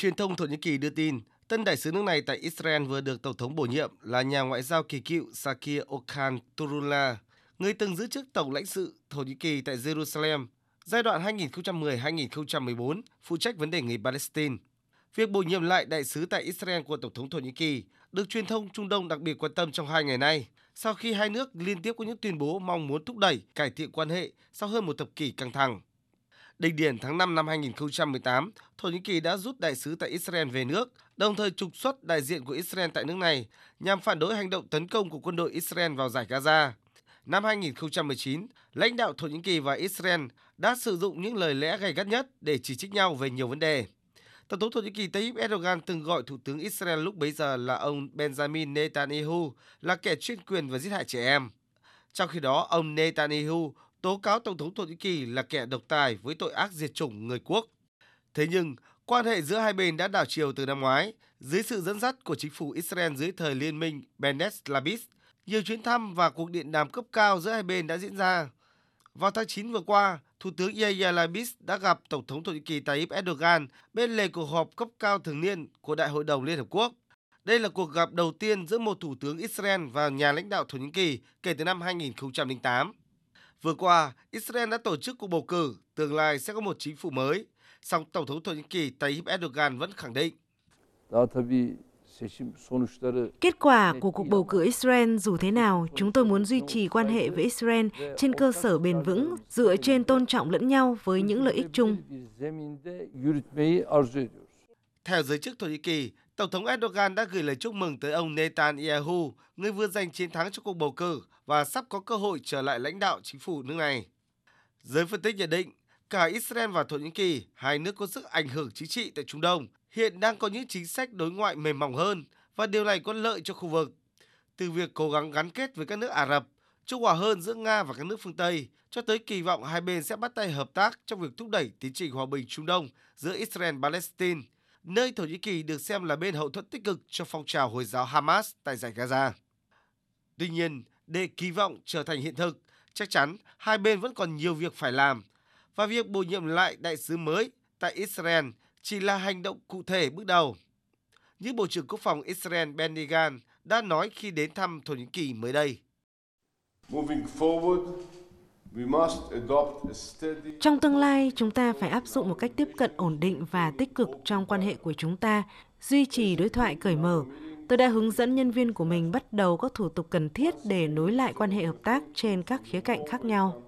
Truyền thông Thổ Nhĩ Kỳ đưa tin, tân đại sứ nước này tại Israel vừa được Tổng thống bổ nhiệm là nhà ngoại giao kỳ cựu Sakir Okan Turula, người từng giữ chức Tổng lãnh sự Thổ Nhĩ Kỳ tại Jerusalem giai đoạn 2010-2014, phụ trách vấn đề người Palestine. Việc bổ nhiệm lại đại sứ tại Israel của Tổng thống Thổ Nhĩ Kỳ được truyền thông Trung Đông đặc biệt quan tâm trong hai ngày nay, sau khi hai nước liên tiếp có những tuyên bố mong muốn thúc đẩy cải thiện quan hệ sau hơn một thập kỷ căng thẳng. Đỉnh điểm tháng 5 năm 2018, Thổ Nhĩ Kỳ đã rút đại sứ tại Israel về nước, đồng thời trục xuất đại diện của Israel tại nước này nhằm phản đối hành động tấn công của quân đội Israel vào giải Gaza. Năm 2019, lãnh đạo Thổ Nhĩ Kỳ và Israel đã sử dụng những lời lẽ gay gắt nhất để chỉ trích nhau về nhiều vấn đề. Tổng thống Thổ Nhĩ Kỳ Tayyip Erdogan từng gọi Thủ tướng Israel lúc bấy giờ là ông Benjamin Netanyahu là kẻ chuyên quyền và giết hại trẻ em. Trong khi đó, ông Netanyahu tố cáo Tổng thống Thổ Nhĩ Kỳ là kẻ độc tài với tội ác diệt chủng người quốc. Thế nhưng, quan hệ giữa hai bên đã đảo chiều từ năm ngoái dưới sự dẫn dắt của chính phủ Israel dưới thời liên minh Bennett Labis. Nhiều chuyến thăm và cuộc điện đàm cấp cao giữa hai bên đã diễn ra. Vào tháng 9 vừa qua, Thủ tướng Yair Lapid đã gặp Tổng thống Thổ Nhĩ Kỳ Tayyip Erdogan bên lề cuộc họp cấp cao thường niên của Đại hội đồng Liên Hợp Quốc. Đây là cuộc gặp đầu tiên giữa một thủ tướng Israel và nhà lãnh đạo Thổ Nhĩ Kỳ kể từ năm 2008. Vừa qua, Israel đã tổ chức cuộc bầu cử, tương lai sẽ có một chính phủ mới. Song Tổng thống Thổ Nhĩ Kỳ Tayyip Erdogan vẫn khẳng định. Kết quả của cuộc bầu cử Israel dù thế nào, chúng tôi muốn duy trì quan hệ với Israel trên cơ sở bền vững, dựa trên tôn trọng lẫn nhau với những lợi ích chung. Theo giới chức Thổ Nhĩ Kỳ, Tổng thống Erdogan đã gửi lời chúc mừng tới ông Netanyahu, người vừa giành chiến thắng trong cuộc bầu cử và sắp có cơ hội trở lại lãnh đạo chính phủ nước này. Giới phân tích nhận định, cả Israel và Thổ Nhĩ Kỳ, hai nước có sức ảnh hưởng chính trị tại Trung Đông, hiện đang có những chính sách đối ngoại mềm mỏng hơn và điều này có lợi cho khu vực. Từ việc cố gắng gắn kết với các nước Ả Rập, trung hòa hơn giữa Nga và các nước phương Tây, cho tới kỳ vọng hai bên sẽ bắt tay hợp tác trong việc thúc đẩy tiến trình hòa bình Trung Đông giữa Israel và Palestine, nơi Thổ Nhĩ Kỳ được xem là bên hậu thuẫn tích cực cho phong trào Hồi giáo Hamas tại giải Gaza. Tuy nhiên, để kỳ vọng trở thành hiện thực, chắc chắn hai bên vẫn còn nhiều việc phải làm và việc bổ nhiệm lại đại sứ mới tại Israel chỉ là hành động cụ thể bước đầu. Như Bộ trưởng Quốc phòng Israel Benny Gantz đã nói khi đến thăm Thổ Nhĩ Kỳ mới đây. Trong tương lai, chúng ta phải áp dụng một cách tiếp cận ổn định và tích cực trong quan hệ của chúng ta, duy trì đối thoại cởi mở. Tôi đã hướng dẫn nhân viên của mình bắt đầu các thủ tục cần thiết để nối lại quan hệ hợp tác trên các khía cạnh khác nhau.